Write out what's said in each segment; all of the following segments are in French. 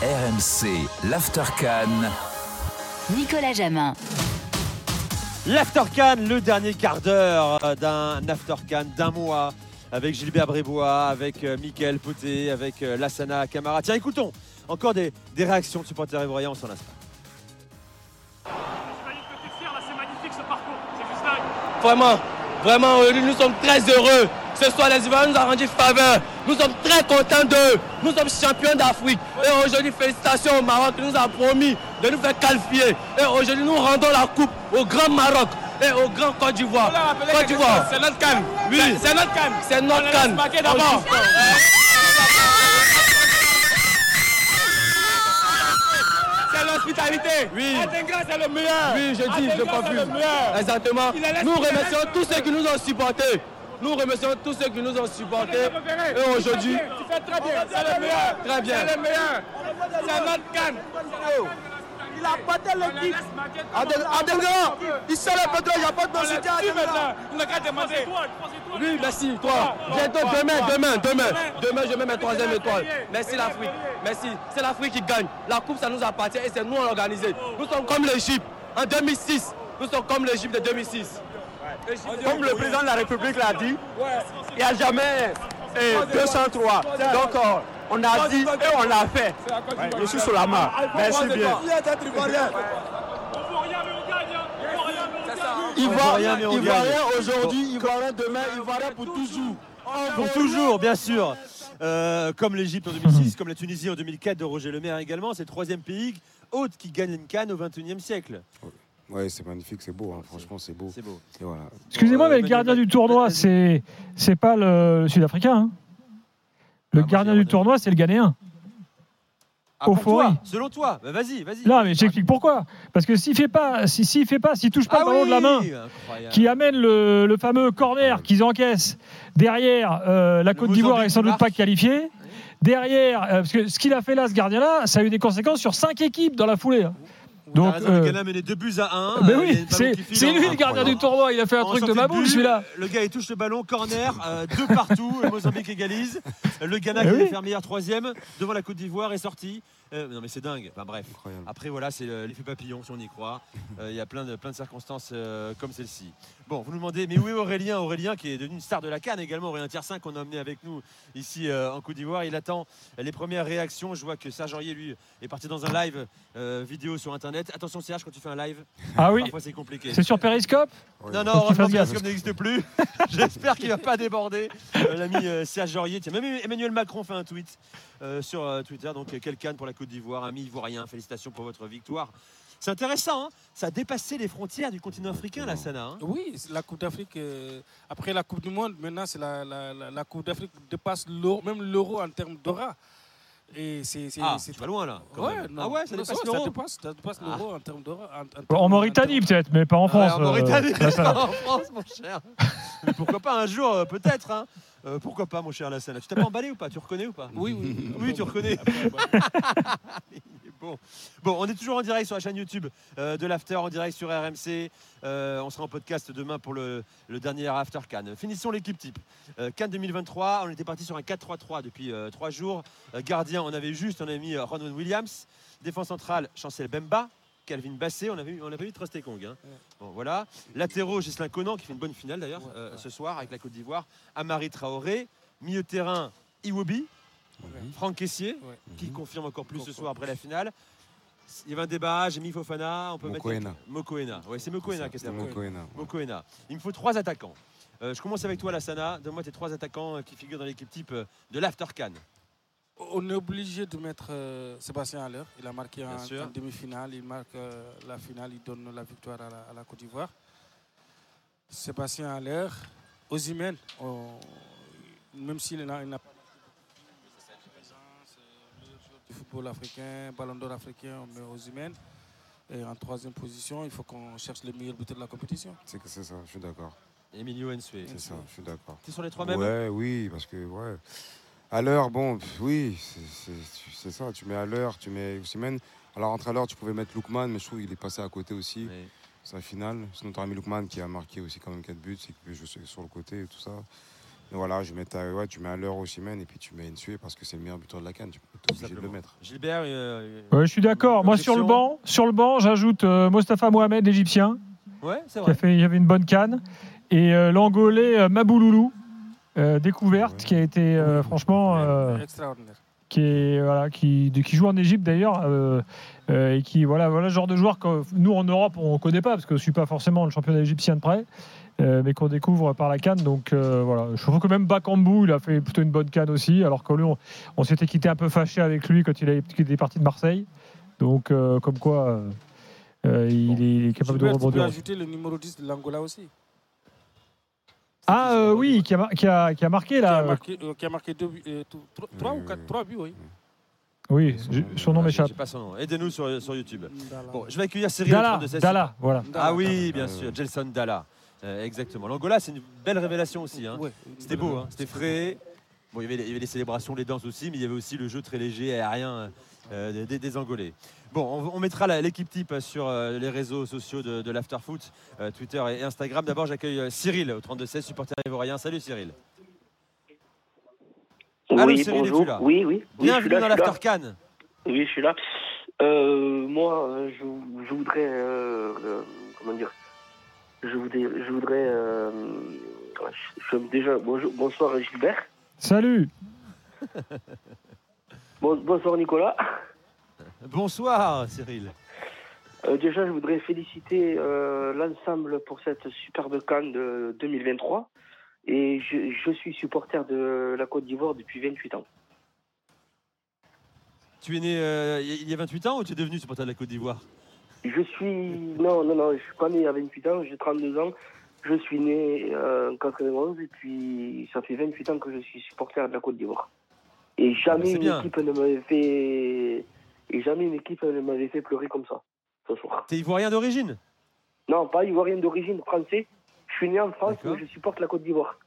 RMC, l'After Cannes. Nicolas Jamin. L'After Cannes, le dernier quart d'heure euh, d'un After Cannes d'un mois avec Gilbert Brébois, avec euh, Mickaël Poté, avec euh, Lassana Camara. Tiens, écoutons encore des, des réactions de supporters ivoiriens, on s'en instant. Vraiment, vraiment, nous sommes très heureux. Ce soir, les Ivoiriens nous ont rendu faveur. Nous sommes très contents d'eux. Nous sommes champions d'Afrique. Et aujourd'hui, félicitations au Maroc qui nous a promis de nous faire qualifier. Et aujourd'hui, nous rendons la coupe au Grand Maroc et au Grand Côte d'Ivoire. Côte d'Ivoire. C'est notre canne. Oui. C'est notre canne. C'est notre canne. d'abord. C'est l'hospitalité. Oui. C'est le meilleur. Oui, je dis, je Atengra, meilleur. Exactement. Nous remercions tous ceux qui nous ont supportés. Nous remercions tous ceux qui nous ont supportés. Et aujourd'hui, Tu fais très bien. C'est le meilleur. Très bien. C'est le meilleur. C'est notre canne. Il a battu l'équipe. Adenga, il sait le pétrole, il n'y a pas de à maintenant. Il n'a qu'à demander. Oui, merci, toi. Bientôt, demain, demain, demain. Demain, je mets ma troisième étoile. Merci l'Afrique. Merci. C'est l'Afrique qui gagne. La coupe, ça nous appartient et c'est nous à l'organiser. Nous sommes comme l'Égypte en 2006. Nous sommes comme l'Égypte de 2006. Comme le président de la République l'a dit, il n'y a jamais eh, 203. Donc euh, on a dit et on l'a fait. Ouais, je suis sur la main. Merci bien. Ivoirien. Ivoirien aujourd'hui, Ivoirien demain, Ivoirien pour toujours. Pour toujours, bien sûr. Euh, comme l'Égypte en 2006, comme la Tunisie en 2004 de Roger Lemaire également, c'est le troisième pays hôte qui gagne une canne au 21e siècle. Ouais, c'est magnifique, c'est beau, hein. franchement, c'est beau. Voilà. Excusez-moi, Euh, mais le gardien du tournoi, c'est c'est pas le Sud-Africain. hein. Le Ah, gardien du tournoi, c'est le Ghanéen. Ah, toi, selon toi, Bah, vas-y, vas-y. Non, mais j'explique pourquoi. Parce que s'il fait pas, si s'il fait pas, s'il touche pas Ah le ballon de la main, incroyable. qui amène le, le fameux corner qu'ils encaissent derrière, euh, la Le Côte d'Ivoire est sans doute pas qualifiée. Derrière, euh, parce que ce qu'il a fait là, ce gardien-là, ça a eu des conséquences sur cinq équipes dans la foulée. hein. Donc, euh, le Ghana menait 2 buts à 1. mais oui, c'est lui le gardien du tournoi. Il a fait un truc de maboule, celui-là. Le gars, il touche le ballon, corner, euh, deux partout. le Mozambique égalise. Le Ghana, Eh qui oui. allait faire meilleur troisième, devant la Côte d'Ivoire, est sorti. Euh, non, mais c'est dingue. Enfin, bref. Incroyable. Après, voilà, c'est le- l'effet papillon, si on y croit. Euh, Il y a plein de, plein de circonstances euh, comme celle-ci. Bon, vous nous demandez, mais où est Aurélien? Aurélien, qui est devenu une star de la Cannes également, Aurélien Tiersin, qu'on a emmené avec nous ici euh, en Côte d'Ivoire. Il attend les premières réactions. Je vois que Serge Aurier, lui, est parti dans un live euh, vidéo sur Internet. Attention, Serge, quand tu fais un live, Ah oui, parfois c'est compliqué. c'est sur Periscope? Ouais. Non, non, heureusement. Periscope n'existe plus. J'espère qu'il va pas déborder. Euh, L'ami euh, Serge Aurier. Tiens, même Emmanuel Macron fait un tweet euh, sur euh, Twitter. Donc, euh, quel canne pour la Côte d'Ivoire, ami ivoirien. Félicitations pour votre victoire. C'est intéressant, hein ça a dépassé les frontières du continent africain, la Sana. hein. Oui, c'est la Coupe d'Afrique, euh, après la Coupe du Monde, maintenant, c'est la, la, la, la Coupe d'Afrique dépasse l'euro, même l'euro en termes d'aura. Et c'est, c'est, Ah, vas loin là. Ouais, ah ouais, ça Non, dépasse ça l'euro. dépasse, ça dépasse l'euro en termes d'aura. en- en termes- En Mauritanie termes- peut-être, mais pas en Ah ouais, France. en euh, Mauritanie, pas en France, mon cher. Mais pourquoi pas un jour, euh, peut-être. hein. Euh, pourquoi pas, mon cher Lassana Tu t'as pas emballé ou pas? Tu reconnais ou pas? Oui, oui. oui. Tu reconnais. Bon. bon, on est toujours en direct sur la chaîne YouTube euh, de l'After, en direct sur RMC. Euh, on sera en podcast demain pour le, le dernier After Cannes. Finissons l'équipe type. Euh, Cannes 2023, on était parti sur un 4-3-3 depuis euh, trois jours. Gardien, on avait juste, on avait mis Ronald Williams. Défense centrale, Chancel Bemba. Calvin Bassé, on avait, on avait mis Trostekong. Hein. Bon, voilà. Latéraux, Gislain Conan, qui fait une bonne finale d'ailleurs Ouais, euh, ouais. ce soir avec la Côte d'Ivoire. Amari Traoré. Milieu de terrain, Iwobi. Franck Caissier Ouais. qui confirme encore plus ce soir après la finale. Il y avait un débat, j'ai mis Fofana, on peut Mokoena. mettre Mokoena. Ouais, c'est Mokoena qui est. Mokoena. Mokoena. Il me faut trois attaquants. Euh, je commence avec toi, Lassana. Donne-moi tes trois attaquants euh, qui figurent dans l'équipe type de l'After Cannes. On est obligé de mettre euh, Sébastien Haller. Il a marqué en, demi-finale. Il marque euh, la finale. Il donne la victoire à la, à la Côte d'Ivoire. Sébastien Haller. Osimhen, on- même s'il n'a il n'a pas marqué euh, du football africain, ballon d'or africain, on met Osimhen. Et en troisième position, il faut qu'on cherche le meilleur buteur de la compétition. C'est que c'est ça, je suis d'accord. Emilio Ensue. C'est ça, je suis d'accord. Tu es sur les trois mêmes Ouais, oui, parce que, ouais. À l'heure, bon, pff, oui, c'est- ça. Tu mets à l'heure, tu mets Osimhen. Alors, entre à l'heure, tu pouvais mettre Lookman, mais je trouve qu'il est passé à côté aussi. Ouais. sa finale. Sinon, tu mis Lookman qui a marqué aussi quand même 4 buts, c'est que je suis sur le côté et tout ça. Et voilà, je mets ta- ouais, tu mets à l'heure Osimhen et puis tu mets Nsue parce que c'est le meilleur buteur de la canne. Tu es obligé de le mettre. Gilbert, euh, Ouais, je suis d'accord. Moi, sur le banc, sur le banc, j'ajoute euh, Mostafa Mohamed, l'Égyptien, ouais, c'est qui vrai. a fait, il y avait une bonne canne, et euh, l'Angolais euh, Mabouloulou, euh, découverte, qui a été euh, franchement, euh, Extraordinaire. qui est voilà, qui, qui joue en Égypte d'ailleurs, euh, euh, et qui voilà, voilà le genre de joueur que nous en Europe on connaît pas parce que je suis pas forcément le championnat égyptien de près. euh, mais qu'on découvre par la canne. Donc euh, voilà, je trouve que même Bakambu, il a fait plutôt une bonne canne aussi, alors que lui, on, on s'était quitté un peu fâché avec lui quand il, a, était parti de Marseille. Donc euh, comme quoi, euh, euh, il, est, il est capable de Gilbert, tu peux rebondir. ajouter le numéro 10 de l'Angola aussi. Ah euh, oui, qui a, qui, a, qui a marqué Qui là. a marqué, euh, qui a marqué deux, buts, euh, tout- trois, ou quatre, trois buts, oui. Oui, Son nom, son nom Ah, m'échappe. Pas son nom. Aidez-nous sur, sur YouTube. Dalla. Bon, je vais accueillir Cyril. Dalla, 32-16. Dalla, voilà. Ah oui, bien Dalla. sûr, Gelson Dalla. Euh, exactement. L'Angola, c'est une belle révélation aussi. hein. Ouais. C'était beau, hein, c'était frais. Bon, il y, avait, il y avait les célébrations, les danses aussi, mais il y avait aussi le jeu très léger, aérien euh, des, des Angolais. Bon, on, on mettra l'équipe type sur euh, les réseaux sociaux de, de l'Afterfoot, euh, Twitter et Instagram. D'abord, j'accueille euh, Cyril au 32-16, supporter ivoirien. Salut Cyril. Allô, oui, Cyril, es-tu bonjour. là Oui, oui. oui, je suis Bienvenue là, dans l'Aftercan. Oui, je suis là. Euh, moi, je, je voudrais. euh, euh, comment dire Je voudrais. Je voudrais euh, je- je- déjà, bonjour, bonsoir Gilbert. Salut. Bon- bonsoir Nicolas. Bonsoir Cyril. Euh, déjà, je voudrais féliciter euh, l'ensemble pour cette superbe Cannes de 2023. Et je, je suis supporter de la Côte d'Ivoire depuis 28 ans. Tu es né euh, il y a 28 ans ou tu es devenu supporter de la Côte d'Ivoire? Je suis. Non, non, non, je suis pas né à 28 ans, j'ai 32 ans. Je suis né en 91 et puis ça fait 28 ans que je suis supporter de la Côte d'Ivoire. Et jamais c'est une bien. équipe ne m'avait fait. Et jamais une équipe ne m'avait fait pleurer comme ça, ce soir. T'es ivoirien d'origine? Non, pas ivoirien d'origine, français. Je suis né en France, mais je supporte la Côte d'Ivoire.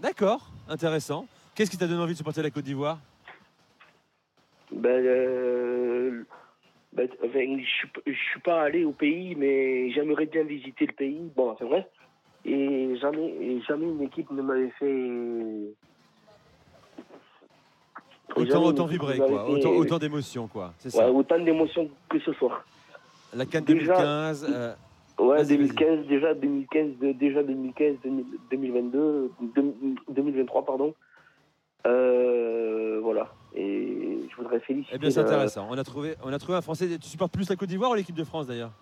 D'accord, intéressant. Qu'est-ce qui t'a donné envie de supporter la Côte d'Ivoire? Ben, euh, ben, je je suis pas allé au pays, mais j'aimerais bien visiter le pays. Bon, c'est vrai. Et jamais, et jamais une équipe ne m'avait fait. Autant, autant vibrer, quoi. Autant, autant d'émotions, quoi. C'est Ouais, ça. autant d'émotions que ce soir. La Cannes Déjà- 2015. euh, Ouais, Vas-y, 2015, déjà 2015, de- déjà 2015, 2000 2022, deux- 2023, pardon. Euh, voilà. Et je voudrais féliciter. eh bien, c'est la- intéressant. On a, trouvé, on a trouvé un Français. Tu supportes plus la Côte d'Ivoire ou l'équipe de France, d'ailleurs?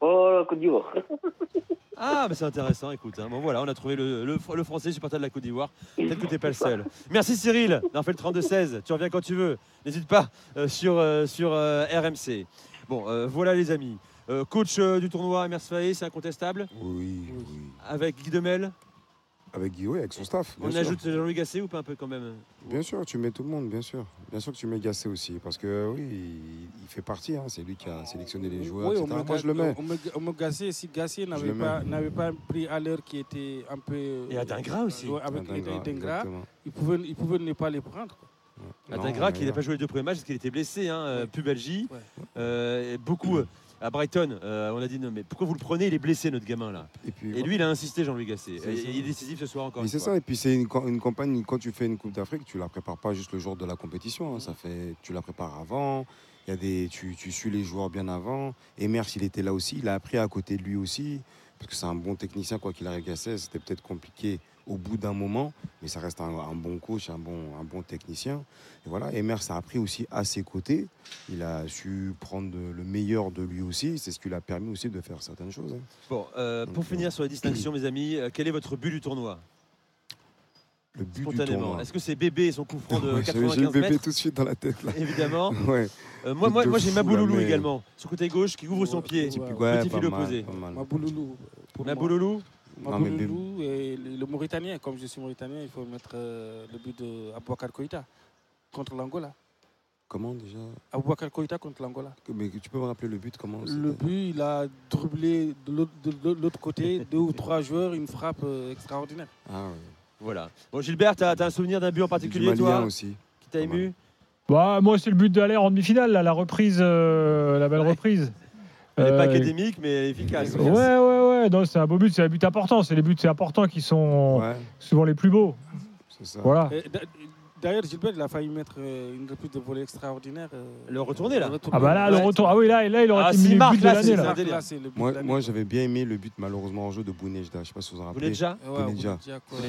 Oh, la Côte d'Ivoire. Ah, mais c'est intéressant, écoute. hein. Bon, voilà, on a trouvé le, le, le Français supporter de la Côte d'Ivoire. Peut-être que t'es pas le seul. Merci Cyril, d'en fait le 32-16. Tu reviens quand tu veux. N'hésite pas euh, sur, euh, sur euh, RMC. Bon, voilà les amis. Coach du tournoi, Emers Faé, c'est incontestable. Oui, oui. Avec Guy Demel. Avec oui, avec son staff. On sûr. ajoute Jean-Louis Gasset ou pas un peu quand même Bien sûr, tu mets tout le monde, bien sûr. Bien sûr que tu mets Gassé aussi, parce que oui, il, il fait partie. hein, C'est lui qui a sélectionné les joueurs, Oui, etc. on me, Moi, je le mets. on me- on me gassait si Gassier n'avait pas, n'avait pas pris à l'heure qui était un peu. Et Adingra aussi. Ouais, avec Adingra, il pouvait, il pouvait ne pas les prendre. Adingra qui n'a pas joué les deux premiers matchs parce qu'il était blessé, hein, euh. Ouais. Euh, et beaucoup euh, à Brighton, euh, on a dit non mais pourquoi vous le prenez? Il est blessé notre gamin là. Et puis, Et lui il a insisté Jean-Louis Gasset. Et il est décisif ce soir encore. Mais c'est ça, et puis c'est une, cam- une campagne, quand tu fais une Coupe d'Afrique, tu la prépares pas juste le jour de la compétition, hein, ça fait, tu la prépares avant, il y a des, tu, tu suis les joueurs bien avant, Emers il était là aussi, il a appris à côté de lui aussi, parce que c'est un bon technicien, quoi qu'il arrive Gasset, c'était peut-être compliqué au bout d'un moment, mais ça reste un, un bon coach, un bon, un bon technicien. Et voilà, Emers a appris aussi à ses côtés, il a su prendre le meilleur de lui aussi, c'est ce qui lui a permis aussi de faire certaines choses. hein. Bon, euh, pour Donc, finir sur la distinction, mes amis, euh, quel est votre but du tournoi? Le but du Spontanément. tournoi. Est-ce que c'est bébé et son coup franc de Ouais, j'ai- j'ai 95 le bébé mètres tout de suite dans la tête là. Évidemment. Ouais. Euh, moi, moi, moi j'ai Mabouloulou également, sur le côté gauche, qui ouvre son pied. Ouais, Petit fil opposé. Mabouloulou. Mabouloulou Et le, Mauritanien, comme je suis Mauritanien, il faut mettre euh, le but de Abouakar Koïta contre l'Angola. Comment déjà? Abouakar Koïta contre l'Angola. Mais tu peux me rappeler le but comment Le but, il a dribblé de l'autre- de de côté, deux ou trois joueurs, une frappe euh, extraordinaire. Ah ouais. Voilà. Bon, Gilbert, tu as, un souvenir d'un but en Du particulier, Malien toi, aussi. qui t'a ému? Bah, moi, c'est le but d'aller en demi-finale, là, la reprise, euh, la belle Ouais. reprise. Elle n'est pas académique, mais efficace. Ouais, ouais, ouais. Ouais, non, c'est un beau but, c'est un but important. C'est les buts c'est important qui sont Ouais, souvent les plus beaux. c'est ça. Voilà. D'ailleurs, Gilbert, il a failli mettre euh, une reprise de volée extraordinaire. euh, Le retourné, là. Ah bah là, le retour. Ah oui, là, là il aurait Ah, été mis le but de l'année. là. Là, Moi, de l'année. moi j'avais bien aimé le but malheureusement en jeu de Bounejda. Je sais pas si vous en rappelez. Bounedjah. Ouais,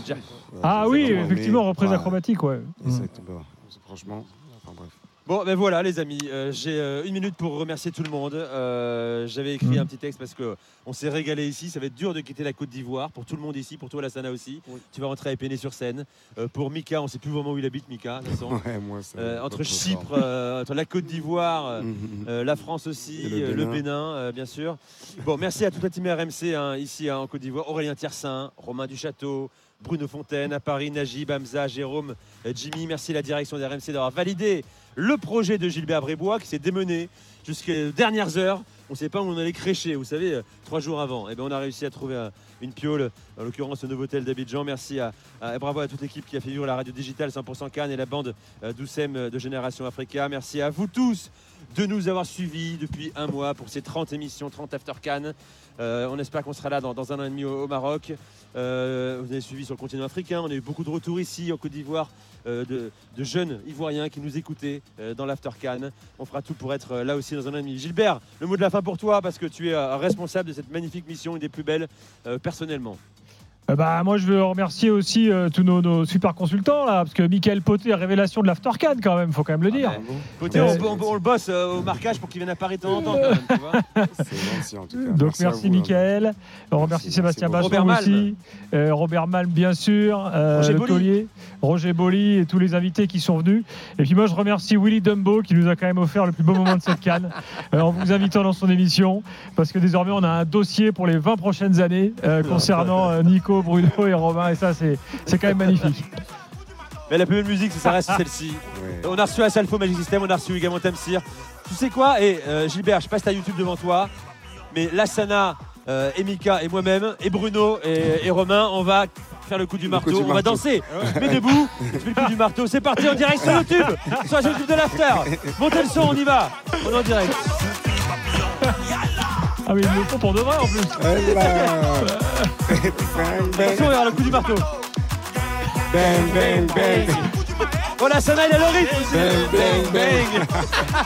Ah oui, effectivement, reprise Ouais, acrobatique, ouais. Exactement. C'est- Franchement, enfin bref. Bon, ben voilà, les amis. euh, J'ai euh, une minute pour remercier tout le monde. Euh, J'avais écrit Mm. un petit texte parce que on s'est régalé ici. Ça va être dur de quitter la Côte d'Ivoire pour tout le monde ici, pour toi, Lassana aussi. Oui. Tu vas rentrer à Épinay sur scène. Euh, pour Mika, on sait plus vraiment où il habite, Mika. de toute façon. Ouais, moi, entre Chypre, entre la Côte d'Ivoire. Euh, la France aussi, Et le le Bénin. Bien sûr. Bon, merci à toute la team RMC hein, ici hein, en Côte d'Ivoire. Aurélien Tiersin, Romain Duchâteau, Bruno Fontaine à Paris, Najib, Hamza, Jérôme, Jimmy. Merci à la direction des RMC d'avoir validé le projet de Gilbert Brébois qui s'est démené jusqu'aux dernières heures. On ne savait pas où on allait crécher, vous savez, euh, trois jours avant. Et bien, on a réussi à trouver euh, une piole, en l'occurrence au Novotel d'Abidjan. Merci à, et bravo à toute l'équipe qui a fait vivre la radio digitale 100% Cannes et la bande euh, Doucem de Génération Africa. Merci à vous tous de nous avoir suivis depuis un mois pour ces 30 émissions, 30 After Cannes. Euh, on espère qu'on sera là dans, un an et demi au, Maroc. Euh, vous avez suivi sur le continent africain. On a eu beaucoup de retours ici en Côte d'Ivoire euh, de, jeunes Ivoiriens qui nous écoutaient dans l'After Cannes. On fera tout pour être là aussi dans un an et demi. Gilbert, le mot de la fin pour toi parce que tu es responsable de cette magnifique mission, une des plus belles personnellement. Euh, bah, moi, je veux remercier aussi euh, tous nos, nos super consultants, là, parce que Michael Poté, révélation de l'Aftercan, quand même, faut quand même le dire. Côté, Ouais. on, on- on le bosse euh, au marquage pour qu'il vienne à Paris de temps en temps. Quand même, tu vois. C'est gentil en tout cas. Donc merci, vous, hein. Michael. On remercie Merci, Sébastien merci Basson aussi, euh, Robert Malm bien sûr, euh, Roger le Bolli. taulier, Roger Bolli et tous les invités qui sont venus. Et puis moi je remercie Willy Dumbo qui nous a quand même offert le plus beau moment de cette canne euh, en vous invitant dans son émission parce que désormais on a un dossier pour les 20 prochaines années euh, concernant euh, Bruno et Romain et ça c'est c'est quand même magnifique. Mais la plus belle musique, c'est ça reste celle-ci. Ouais. On a reçu Asalfo Magic System, on a reçu également Tamsir. Tu sais quoi Et euh, Gilbert, je sais pas si t'as YouTube devant toi, mais Lassana, euh, et Mika et moi-même, et Bruno et, et Romain, on va faire le coup du Le marteau. coup du on va danser. Je mets debout, je fais le coup du marteau. C'est parti en direct sur YouTube, sur YouTube de l'After. Montez le son, on y va. On est en direct. Ah mais ils le font pour de vrai en plus. Eh bang, Attention, regarde le coup du marteau. bang, bang, bang. Oh Lassana, il a le rythme. Bang, bang, bang.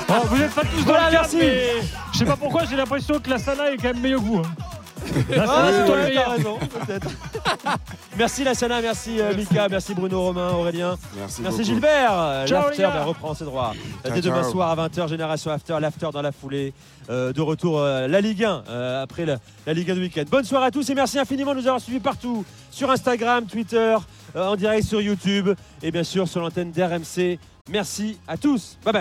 Bon, vous êtes pas tous dans cadre, merci. mais je sais pas pourquoi j'ai l'impression que la Sana est quand même meilleur goût. hein. Ah, Sana c'est toi le ouais, meilleur. t'as raison, peut-être. merci Lassana, merci euh, Mika, merci Bruno, Romain, Aurélien. Merci, Merci beaucoup. Gilbert. Ciao, L'after les gars. ben, reprend ses droits. Ciao, Dès demain ciao. soir à 20h, Génération After, l'After dans la foulée. Euh, de retour euh, la Ligue 1 euh, après la, la Ligue 1 du week-end. Bonne soirée à tous et merci infiniment de nous avoir suivis partout sur Instagram, Twitter, euh, en direct sur YouTube et bien sûr sur l'antenne d'RMC. Merci à tous. Bye bye.